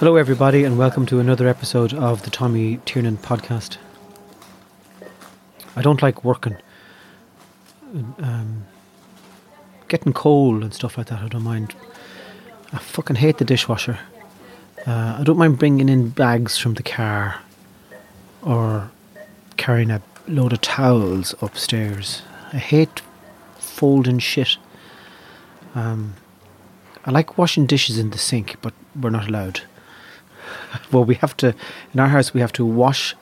Hello, everybody, and welcome to another episode of the Tommy Tiernan podcast. I don't like working. Um, getting cold and stuff like that, I don't mind. I fucking hate the dishwasher. Uh, I don't mind bringing in bags from the car or carrying a load of towels upstairs. I hate folding shit. Um, I like washing dishes in the sink, but we're not allowed. well, we have to, in our house, we have to wash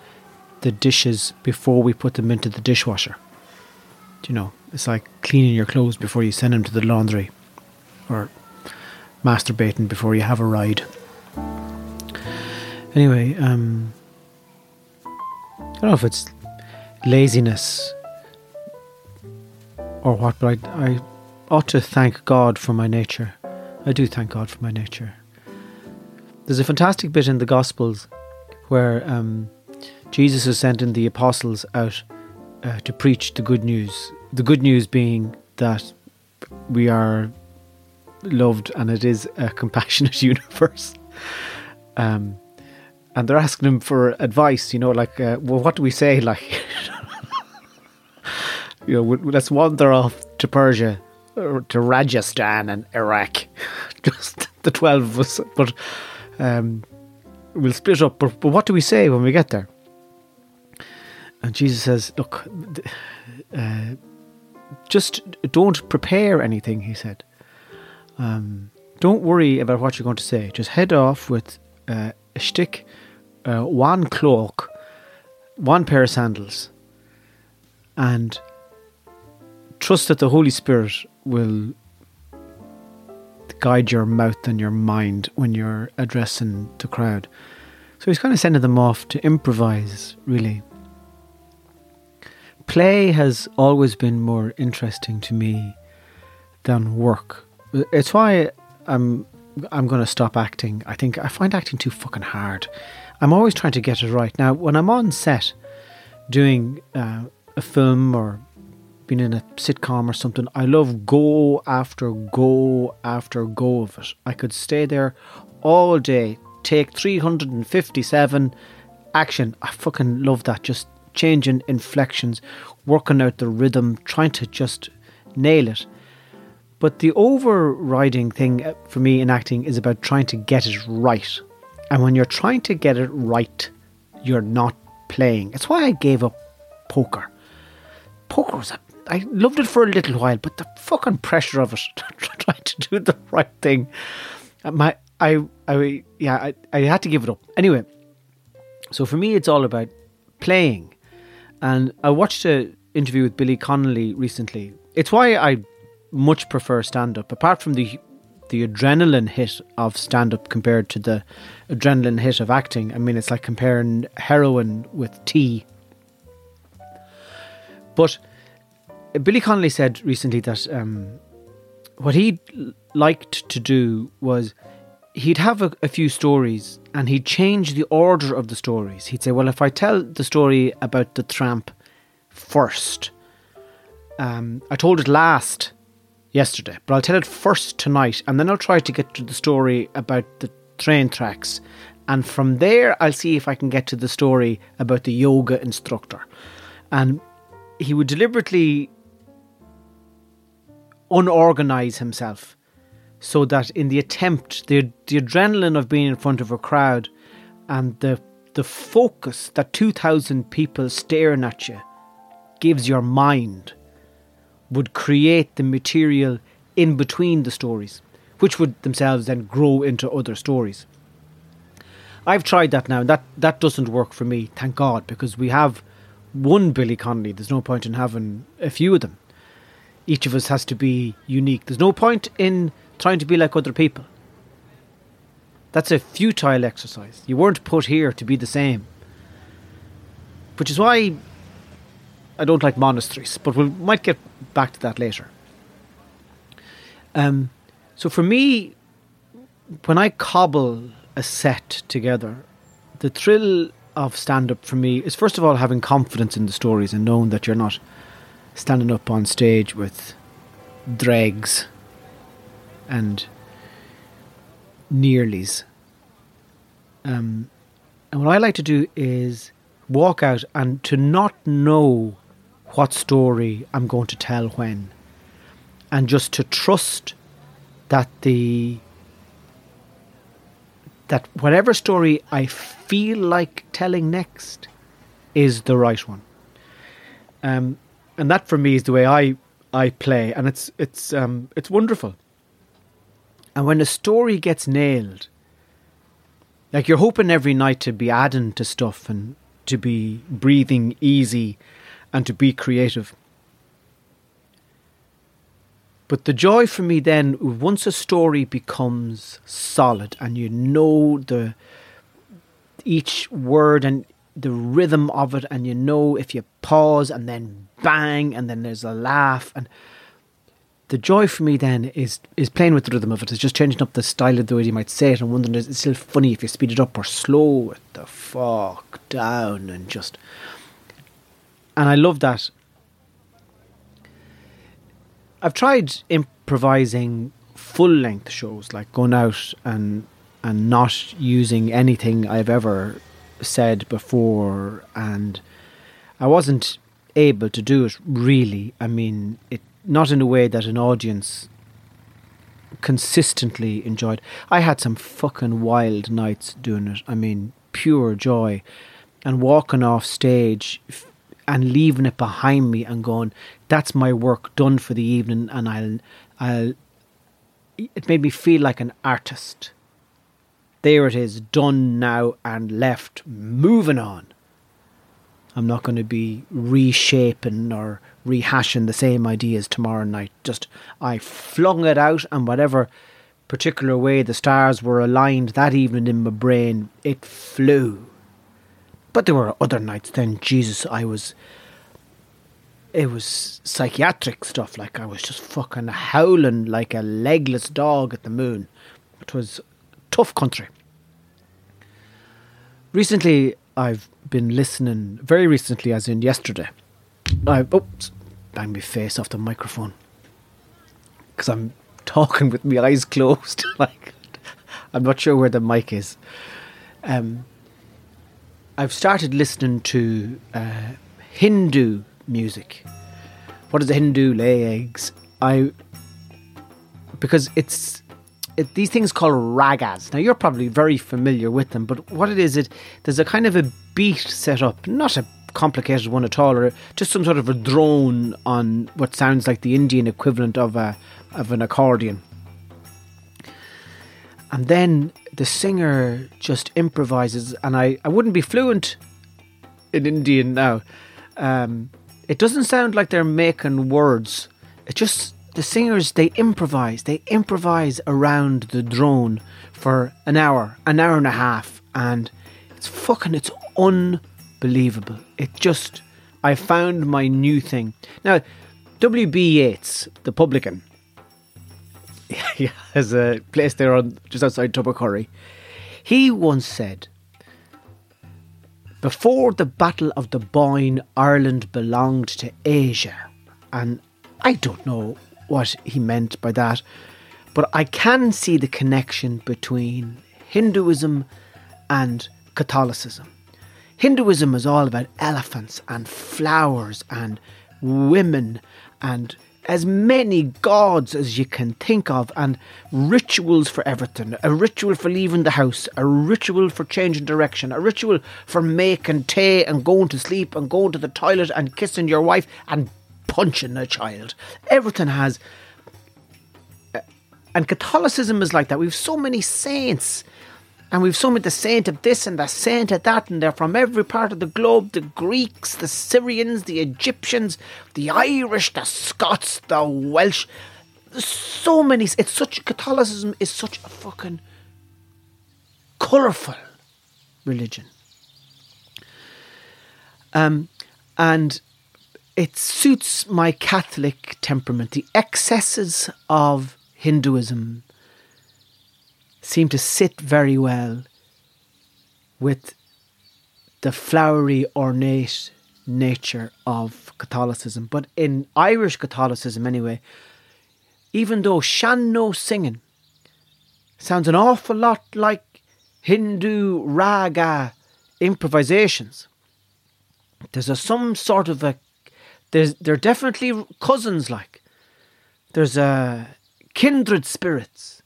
the dishes before we put them into the dishwasher. Do you know? It's like cleaning your clothes before you send them to the laundry, or masturbating before you have a ride. Anyway, um, I don't know if it's laziness or what, but I, I ought to thank God for my nature. I do thank God for my nature. There's a fantastic bit in the Gospels where um, Jesus is sending the apostles out uh, to preach the good news. The good news being that we are loved and it is a compassionate universe. Um, and they're asking him for advice, you know, like, uh, well, what do we say? Like, you know, let's wander off to Persia or to Rajasthan and Iraq. Just the 12 of us. But um, we'll split up. But, but what do we say when we get there? And Jesus says, Look, uh, just don't prepare anything, he said. Um, don't worry about what you're going to say. Just head off with uh, a stick, uh, one cloak, one pair of sandals, and trust that the Holy Spirit will guide your mouth and your mind when you're addressing the crowd. So he's kind of sending them off to improvise, really. Play has always been more interesting to me than work. It's why I'm I'm going to stop acting. I think I find acting too fucking hard. I'm always trying to get it right. Now, when I'm on set doing uh, a film or being in a sitcom or something, I love go after go after go of it. I could stay there all day, take 357 action. I fucking love that. Just changing inflections, working out the rhythm, trying to just nail it. But the overriding thing uh, for me in acting is about trying to get it right. And when you're trying to get it right, you're not playing. It's why I gave up poker. Poker was a I loved it for a little while, but the fucking pressure of it, trying to do the right thing, uh, my I I yeah I, I had to give it up anyway. So for me, it's all about playing, and I watched an interview with Billy Connolly recently. It's why I much prefer stand up, apart from the the adrenaline hit of stand up compared to the adrenaline hit of acting. I mean, it's like comparing heroin with tea. But Billy Connolly said recently that um, what he liked to do was he'd have a, a, few stories and he'd change the order of the stories. He'd say, Well, if I tell the story about the tramp first, um, I told it last yesterday, but I'll tell it first tonight, and then I'll try to get to the story about the train tracks. And from there, I'll see if I can get to the story about the yoga instructor. And he would deliberately unorganize himself so that in the attempt, the, the adrenaline of being in front of a crowd and the, the focus that 2,000 people staring at you gives your mind would create the material in between the stories, which would themselves then grow into other stories. I've tried that now, and that, that doesn't work for me, thank God, because we have one Billy Connolly. There's no point in having a few of them. Each of us has to be unique. There's no point in trying to be like other people. That's a futile exercise. You weren't put here to be the same. Which is why I don't like monasteries, but we might get back to that later. Um, so for me, when I cobble a set together, the thrill of stand up for me is first of all having confidence in the stories and knowing that you're not standing up on stage with dregs and nearlies. Um, and what I like to do is walk out and to not know what story I'm going to tell when, and just to trust that the that whatever story I feel like telling next is the right one. Um, and that for me is the way I I play, and it's it's um, it's wonderful. And when a story gets nailed, like you're hoping every night to be adding to stuff and to be breathing easy and to be creative. But the joy for me then, once a story becomes solid and you know the each word and the rhythm of it, and you know if you pause and then bang and then there's a laugh and the joy for me then is is playing with the rhythm of it. It's just changing up the style of the way you might say it and wondering is it still funny if you speed it up or slow it the fuck down and just and I love that. I've tried improvising full length shows, like going out and and not using anything I've ever said before and I wasn't able to do it really. I mean it not in a way that an audience consistently enjoyed. I had some fucking wild nights doing it. I mean, pure joy. And walking off stage and leaving it behind me and going, that's my work done for the evening and I'll I'll it made me feel like an artist. There it is, done now and left, moving on. I'm not going to be reshaping or rehashing the same ideas tomorrow night. Just I flung it out, and whatever particular way the stars were aligned that evening in my brain, it flew. But there were other nights then, Jesus, I was. It was psychiatric stuff, like I was just fucking howling like a legless dog at the moon. It was tough country. Recently, I've been listening, very recently, as in yesterday. I, oops, bang my face off the microphone because I'm talking with my eyes closed. like I'm not sure where the mic is. Um, I've started listening to uh, Hindu music. What does a Hindu lay eggs? I because it's it, these things called ragas. Now you're probably very familiar with them, but what it is, it there's a kind of a beat set up, not a complicated one at all, or just some sort of a drone on what sounds like the Indian equivalent of a of an accordion. And then the singer just improvises, and I, I wouldn't be fluent in Indian now. Um, it doesn't sound like they're making words. It just the singers they improvise. They improvise around the drone for an hour, an hour and a half, and it's fucking it's unbelievable. It just, I found my new thing. Now, W.B. Yeats, the publican, he has a place there on just outside Tubbercurry. He once said, Before the Battle of the Boyne, Ireland belonged to Asia. And I don't know what he meant by that, but I can see the connection between Hinduism and Catholicism. Hinduism is all about elephants and flowers and women and as many gods as you can think of and rituals for everything a ritual for leaving the house a ritual for changing direction a ritual for making tea and going to sleep and going to the toilet and kissing your wife and punching a child everything has and catholicism is like that we've so many saints and we've so many the saint of this and the saint of that, and they're from every part of the globe the Greeks, the Syrians, the Egyptians, the Irish, the Scots, the Welsh. So many. It's such. Catholicism is such a fucking colourful religion. Um, and it suits my Catholic temperament. The excesses of Hinduism seem to sit very well with the flowery, ornate nature of Catholicism. But in Irish Catholicism, anyway, even though sean-nós singing sounds an awful lot like Hindu raga improvisations, there's a some sort of a there's they're definitely cousins like there's a kindred spirits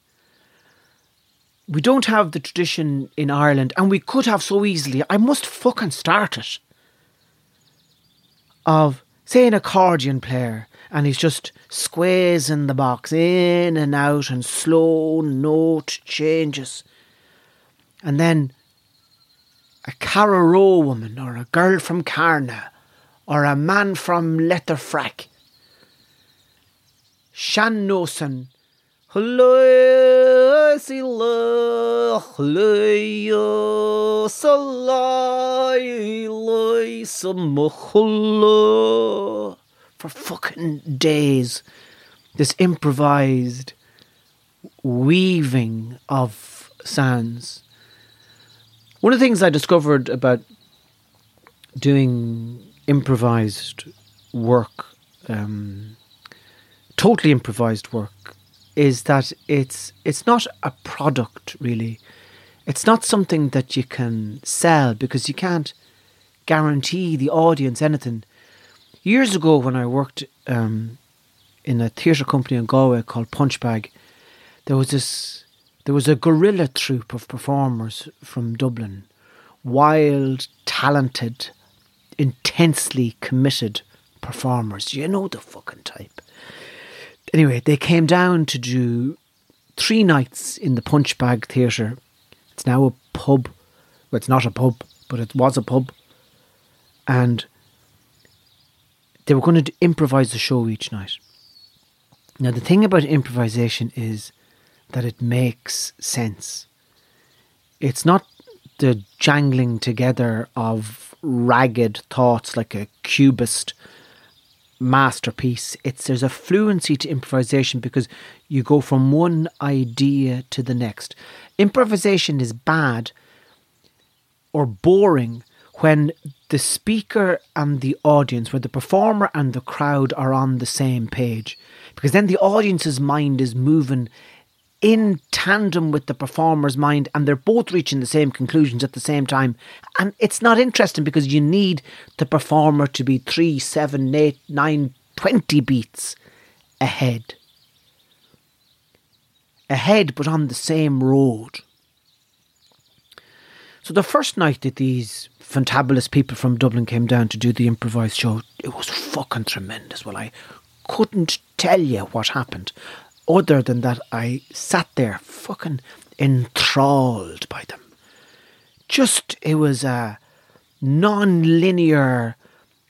we don't have the tradition in Ireland, and we could have so easily. I must fucking start it. Of, say, an accordion player, and he's just squeezing the box in and out, and slow note changes. And then a Carrow woman, or a girl from Carna, or a man from Letterfrack. Shannoson for fucking days. This improvised weaving of sounds. One of the things I discovered about doing improvised work, um, totally improvised work, is that it's it's not a product really. It's not something that you can sell because you can't guarantee the audience anything. Years ago, when I worked um, in a theatre company in Galway called Punchbag, there was this there was a guerrilla troupe of performers from Dublin, wild, talented, intensely committed performers. You know the fucking type anyway, they came down to do three nights in the Punchbag Theatre. It's now a pub. Well, it's not a pub, but it was a pub. And they were going to improvise the show each night. Now, the thing about improvisation is that it makes sense. It's not the jangling together of ragged thoughts like a cubist masterpiece. It's there's a fluency to improvisation because you go from one idea to the next. Improvisation is bad or boring when the speaker and the audience, where the performer and the crowd are on the same page. Because then the audience's mind is moving in tandem with the performer's mind and they're both reaching the same conclusions at the same time. And it's not interesting because you need the performer to be three, seven, eight, nine, twenty beats ahead. Ahead, but on the same road. So the first night that these fantabulous people from Dublin came down to do the improvised show, it was fucking tremendous. Well, I couldn't tell you what happened other than that I sat there fucking enthralled by them. Just, it was a non linear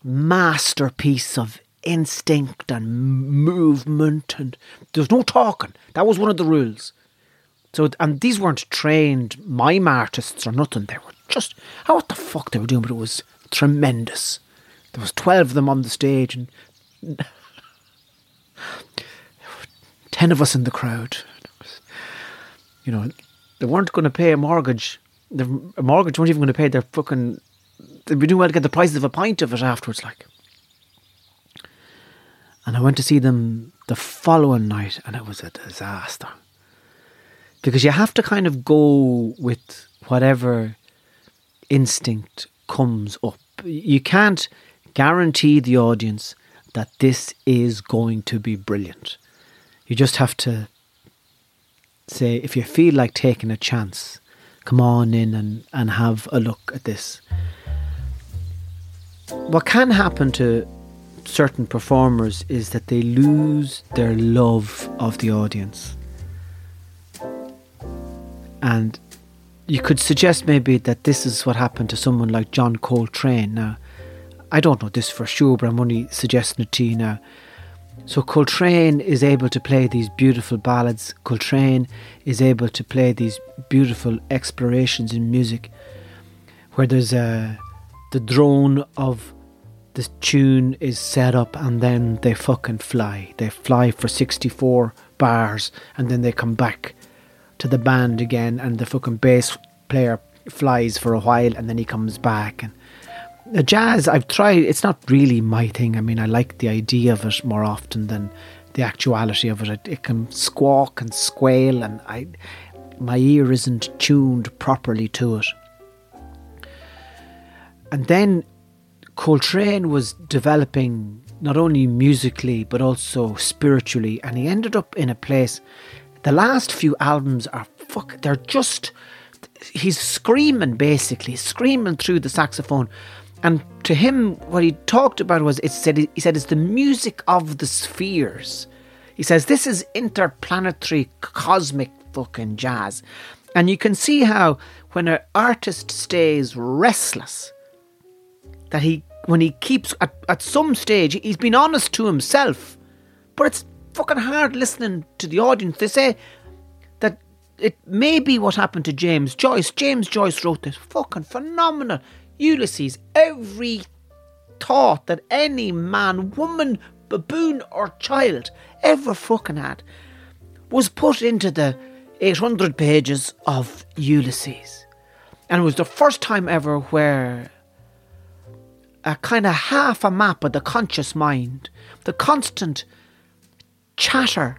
masterpiece of instinct and movement, and there was no talking. That was one of the rules. So, and these weren't trained mime artists or nothing. They were just, how what the fuck they were doing, but it was tremendous. There was 12 of them on the stage, and ten of us in the crowd. You know, they weren't going to pay a mortgage. A mortgage weren't even going to pay their fucking. They'd be doing well to get the prices of a pint of it afterwards, like. And I went to see them the following night, and it was a disaster. Because you have to kind of go with whatever instinct comes up. You can't guarantee the audience that this is going to be brilliant. You just have to say, if you feel like taking a chance, come on in and, and have a look at this. What can happen to certain performers is that they lose their love of the audience. And you could suggest maybe that this is what happened to someone like John Coltrane. Now, I don't know this for sure, but I'm only suggesting it to you now. So Coltrane is able to play these beautiful ballads. Coltrane is able to play these beautiful explorations in music, where there's a the drone of the tune is set up, and then they fucking fly. They fly for 64 bars, and then they come back to the band again, and the fucking bass player flies for a while, and then he comes back and the jazz I've tried it's not really my thing. I mean I like the idea of it more often than the actuality of it. It, it can squawk and squeal and I my ear isn't tuned properly to it. And then Coltrane was developing not only musically but also spiritually and he ended up in a place the last few albums are fuck they're just he's screaming basically screaming through the saxophone and to him, what he talked about was it said he said it's the music of the spheres. He says this is interplanetary cosmic fucking jazz. And you can see how when an artist stays restless, that he when he keeps at, at some stage he's been honest to himself. But it's fucking hard listening to the audience. They say that it may be what happened to James Joyce. James Joyce wrote this fucking phenomenal Ulysses, every thought that any man, woman, baboon, or child ever fucking had was put into the 800 pages of Ulysses. And it was the first time ever where a kind of half a map of the conscious mind, the constant chatter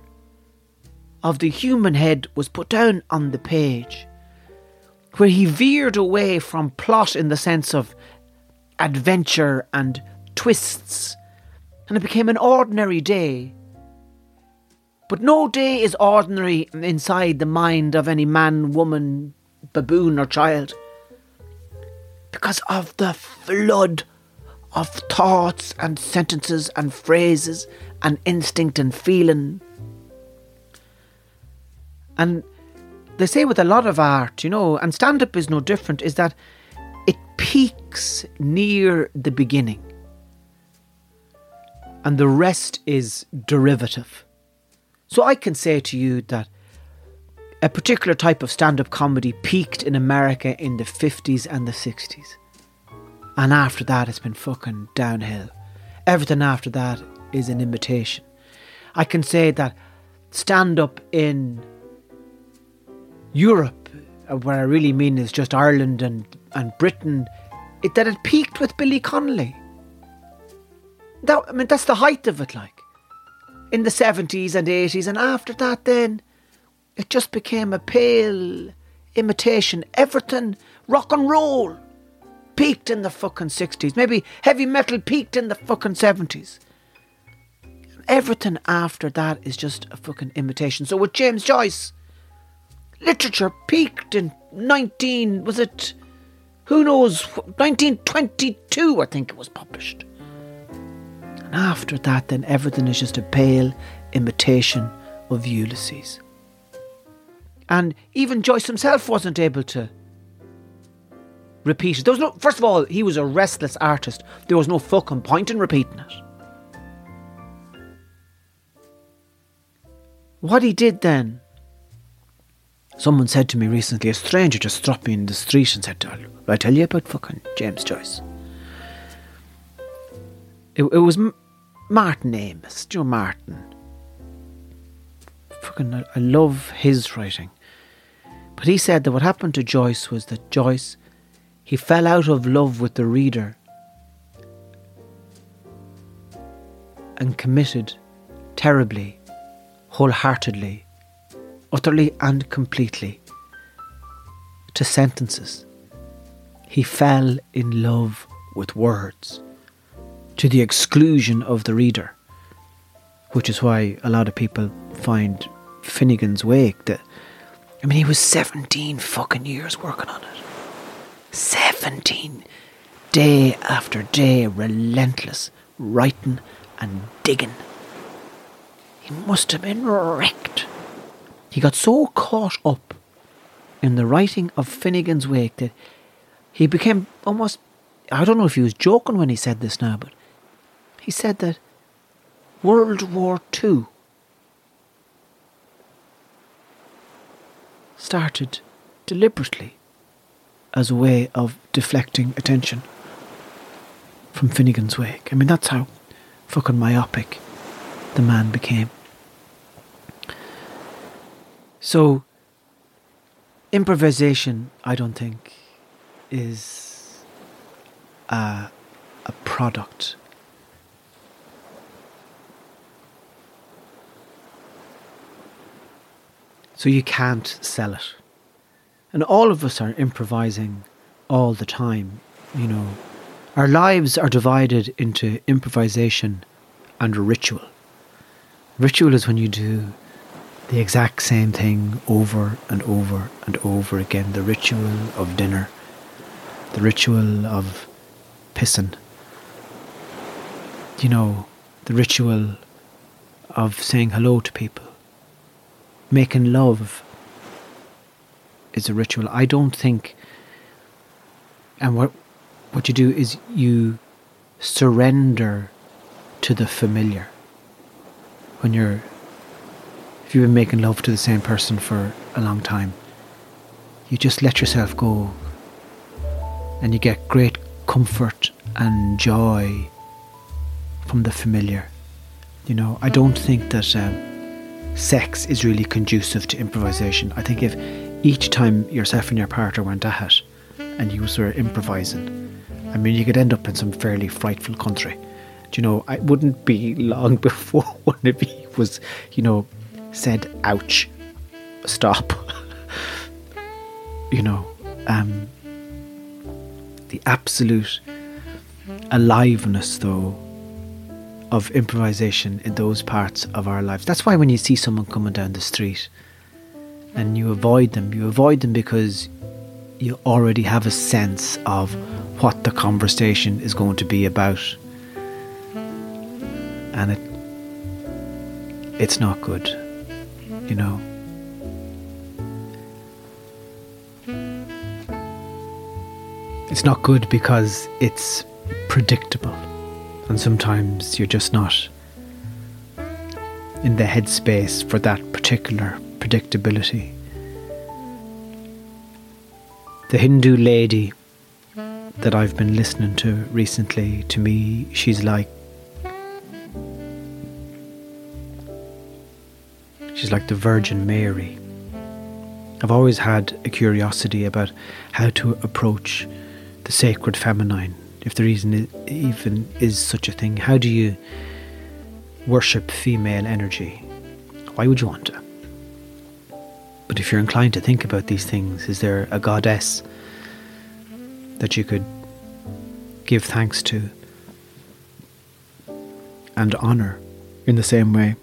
of the human head was put down on the page where he veered away from plot in the sense of adventure and twists, and it became an ordinary day. But no day is ordinary inside the mind of any man, woman, baboon, or child. Because of the flood of thoughts and sentences and phrases and instinct and feeling. And they say with a lot of art, you know, and stand up is no different, is that it peaks near the beginning and the rest is derivative. So I can say to you that a particular type of stand up comedy peaked in America in the 50s and the 60s. And after that, it's been fucking downhill. Everything after that is an imitation. I can say that stand up in Europe, uh, what I really mean is just Ireland and, and Britain, it, that it peaked with Billy Connolly. That, I mean, that's the height of it, like. In the 70s and 80s, and after that, then, it just became a pale imitation. Everything, rock and roll, peaked in the fucking 60s. Maybe heavy metal peaked in the fucking 70s. Everything after that is just a fucking imitation. So with James Joyce, literature peaked in 19 was it who knows 1922 I think it was published. And after that then everything is just a pale imitation of Ulysses. And even Joyce himself wasn't able to repeat it. There was no first of all he was a restless artist. There was no fucking point in repeating it. What he did then Someone said to me recently, a stranger just stopped me in the street and said, I tell you about fucking James Joyce? It, it was M- Martin Amis, Joe Martin. Fucking, I, I love his writing. But he said that what happened to Joyce was that Joyce, he fell out of love with the reader and committed terribly, wholeheartedly utterly and completely to sentences. He fell in love with words. to the exclusion of the reader, which is why a lot of people find Finnegans Wake that. I mean, he was 17 fucking years working on it. 17. Day after day, relentless, writing and digging. He must have been wrecked. He got so caught up in the writing of Finnegans Wake that he became almost. I don't know if he was joking when he said this now, but he said that World War II started deliberately as a way of deflecting attention from Finnegans Wake. I mean, that's how fucking myopic the man became. So, improvisation, I don't think, is a, a product. So you can't sell it. And all of us are improvising all the time, you know. Our lives are divided into improvisation and ritual. Ritual is when you do the exact same thing over and over and over again. The ritual of dinner, the ritual of pissing, you know, the ritual of saying hello to people, making love is a ritual. I don't think, and what what you do is you surrender to the familiar when you're if you've been making love to the same person for a long time, you just let yourself go and you get great comfort and joy from the familiar. You know, I don't think that um, sex is really conducive to improvisation. I think if each time yourself and your partner went at it and you were improvising, I mean, you could end up in some fairly frightful country. Do you know, it wouldn't be long before one of you was, you know, said, ouch, stop. you know, um, the absolute aliveness, though, of improvisation in those parts of our lives. That's why when you see someone coming down the street and you avoid them, you avoid them because you already have a sense of what the conversation is going to be about. And it it's not good you know. It's not good because it's predictable, and sometimes you're just not in the headspace for that particular predictability. The Hindu lady that I've been listening to recently, to me, she's like She's like the Virgin Mary. I've always had a curiosity about how to approach the sacred feminine, if there even is such a thing. How do you worship female energy? Why would you want to? But if you're inclined to think about these things, is there a goddess that you could give thanks to and honour in the same way?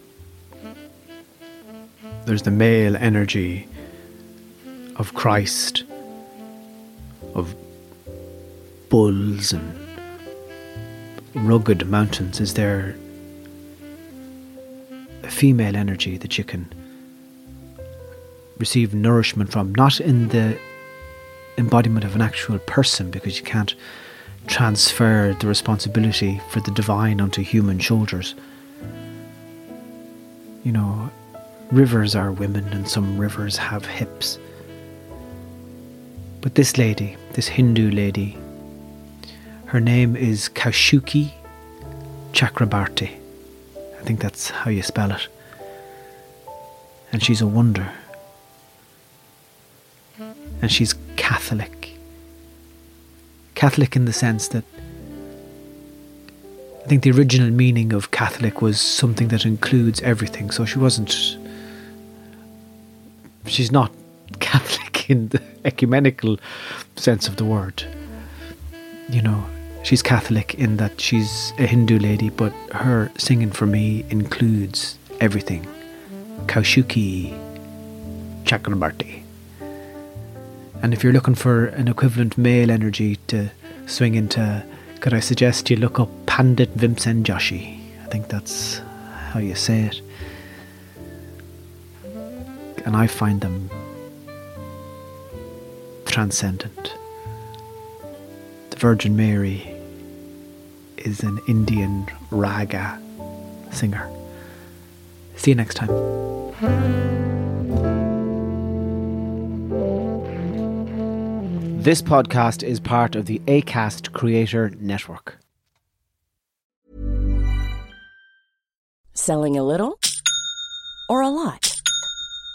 There's the male energy of Christ, of bulls and rugged mountains. Is there a female energy that you can receive nourishment from? Not in the embodiment of an actual person, because you can't transfer the responsibility for the divine onto human shoulders. You know, Rivers are women, and some rivers have hips. But this lady, this Hindu lady, her name is Kaushiki Chakraborty. I think that's how you spell it. And she's a wonder. And she's Catholic. Catholic in the sense that I think the original meaning of Catholic was something that includes everything. So she wasn't she's not Catholic in the ecumenical sense of the word. You know, She's Catholic in that she's a Hindu lady, but her singing for me includes everything. Kaushiki Chakraborty. And if you're looking for an equivalent male energy to swing into, could I suggest you look up Pandit Bhimsen Joshi? I think that's how you say it. And I find them transcendent. The Virgin Mary is an Indian raga singer. See you next time. This podcast is part of the ACAST Creator Network. Selling a little or a lot?